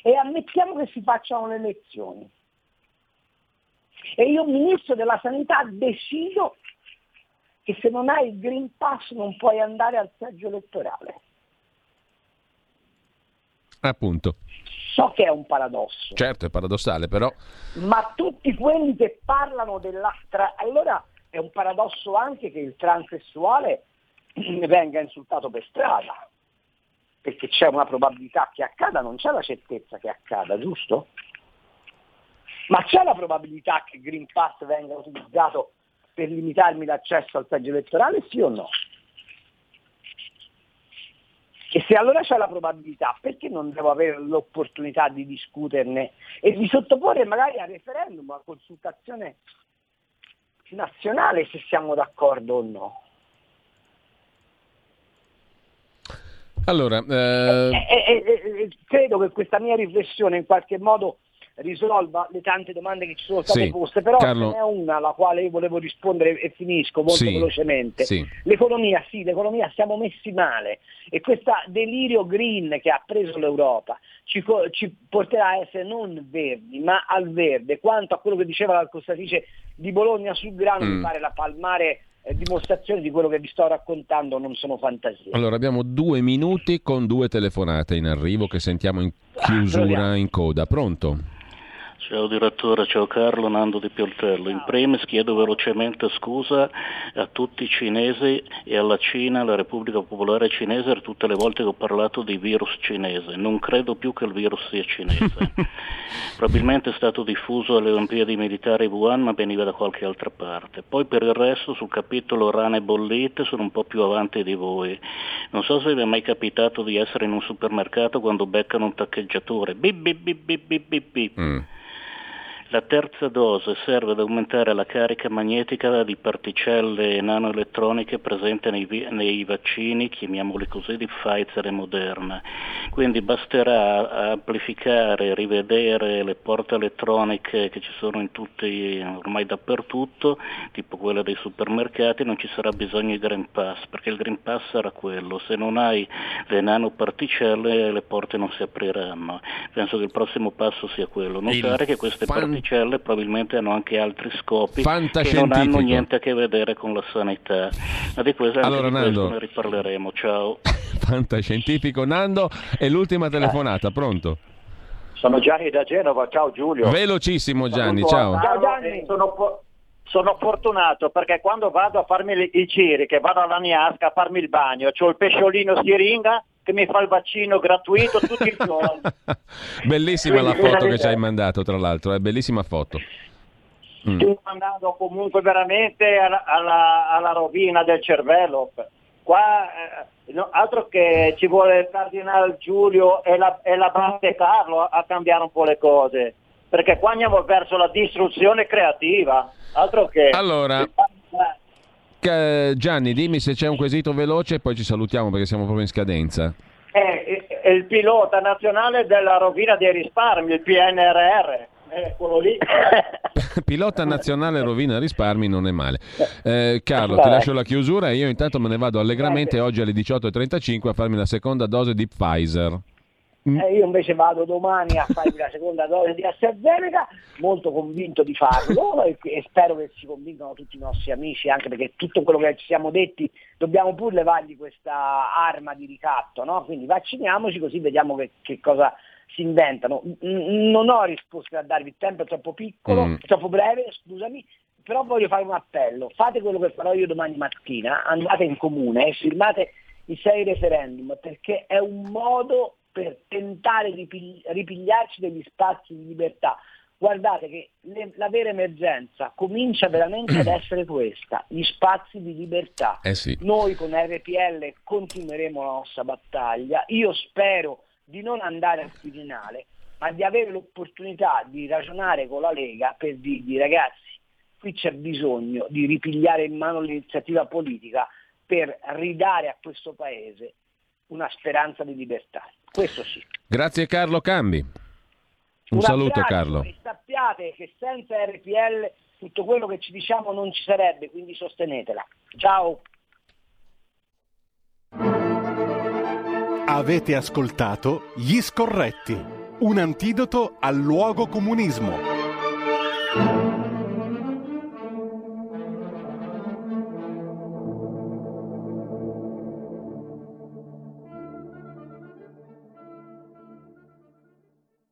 E ammettiamo che si facciano le elezioni. E io, ministro della sanità, decido che se non hai il Green Pass non puoi andare al seggio elettorale. Appunto. So che è un paradosso, Certo, è paradossale, però ma tutti quelli che parlano dell'altra... Allora è un paradosso anche che il transessuale venga insultato per strada, perché c'è una probabilità che accada, non c'è la certezza che accada, giusto? Ma c'è la probabilità che il Green Pass venga utilizzato per limitarmi l'accesso al seggio elettorale, sì o no? E se allora c'è la probabilità, perché non devo avere l'opportunità di discuterne e di sottoporre magari a referendum, a consultazione nazionale se siamo d'accordo o no? allora eh, e- e- e credo che questa mia riflessione in qualche modo risolva le tante domande che ci sono state Sì, poste, però Carlo. ce n'è una alla quale io volevo rispondere e finisco molto Sì, velocemente. sì. L'economia, sì, l'economia siamo messi male e questo delirio green che ha preso l'Europa ci, ci porterà a essere non verdi, ma al verde, quanto a quello che diceva la costatrice di Bologna sul grano, Mm. mi pare la palmare eh, dimostrazione di quello che vi sto raccontando non sono fantasie. allora abbiamo due minuti con due telefonate in arrivo che sentiamo in chiusura proviamo. in coda. Pronto? Ciao direttore, ciao Carlo, Nando di Pioltello. In primis chiedo velocemente scusa a tutti i cinesi e alla Cina, alla Repubblica Popolare Cinese, per tutte le volte che ho parlato di virus cinese. Non credo più che il virus sia cinese. Probabilmente è stato diffuso alle Olimpiadi Militari Wuhan, ma veniva da qualche altra parte. Poi per il resto sul capitolo rane bollite sono un po' più avanti di voi. Non so se vi è mai capitato di essere in un supermercato quando beccano un taccheggiatore. Bip, bip, bip, bip, bip, bip. Mm. La terza dose serve ad aumentare la carica magnetica di particelle nanoelettroniche presente nei, nei vaccini, chiamiamoli così, di Pfizer e Moderna. Quindi basterà amplificare, rivedere le porte elettroniche che ci sono in tutti, ormai dappertutto, tipo quelle dei supermercati, non ci sarà bisogno di Green Pass, perché il Green Pass sarà quello. Se non hai le nanoparticelle le porte non si apriranno. Penso che il prossimo passo sia quello. Notare che queste fan- particelle probabilmente hanno anche altri scopi che non hanno niente a che vedere con la sanità. Ma di questo, Allora, di questo Nando. ne riparleremo. Ciao. Fantascientifico Nando e l'ultima telefonata, pronto? Sono Gianni da Genova, ciao Giulio. Velocissimo Gianni, ciao. Carlo e Sono, po- sono fortunato perché quando vado a farmi i giri, che vado alla Niasca a farmi il bagno, ho il pesciolino siringa che mi fa il vaccino gratuito tutti i giorni. Bellissima la Quindi, foto che ci hai mandato, tra l'altro, è bellissima foto. Mm. Stiamo andando comunque veramente alla, alla- alla rovina del cervello. Qua eh, no, altro che ci vuole il Cardinal Giulio e la, e la Carlo a cambiare un po' le cose, perché qua andiamo verso la distruzione creativa. Altro che... Allora, Gianni, dimmi se c'è un quesito veloce e poi ci salutiamo perché siamo proprio in scadenza. È, è- è il pilota nazionale della rovina dei risparmi, il PNRR. Eh, quello lì. Pilota nazionale rovina risparmi non è male. Eh, Carlo, ti lascio la chiusura e io intanto me ne vado allegramente oggi alle 18.35 a farmi la seconda dose di Pfizer. Eh, io invece vado domani a farmi la seconda dose di AstraZeneca, molto convinto di farlo e, e spero che si convincano tutti i nostri amici, anche perché tutto quello che ci siamo detti dobbiamo pur levargli questa arma di ricatto, no? quindi vacciniamoci così vediamo che, che cosa si inventano. N- non ho risposte da darvi, il tempo è troppo piccolo, Mm. troppo breve, scusami, però voglio fare un appello, fate quello che farò io domani mattina, andate in comune e firmate i sei referendum, perché è un modo per tentare di pigli- ripigliarci degli spazi di libertà. Guardate che le- la vera emergenza comincia veramente ad essere questa, gli spazi di libertà. Eh sì. Noi con RPL continueremo la nostra battaglia. Io spero di non andare al Quirinale, ma di avere l'opportunità di ragionare con la Lega per dirgli ragazzi, qui c'è bisogno di ripigliare in mano l'iniziativa politica per ridare a questo Paese una speranza di libertà. Questo sì. Grazie Carlo Cambi. Un, Un saluto abbraccio Carlo. E sappiate che senza RPL tutto quello che ci diciamo non ci sarebbe, quindi sostenetela. Ciao. Avete ascoltato Gli Scorretti, un antidoto al luogo comunismo.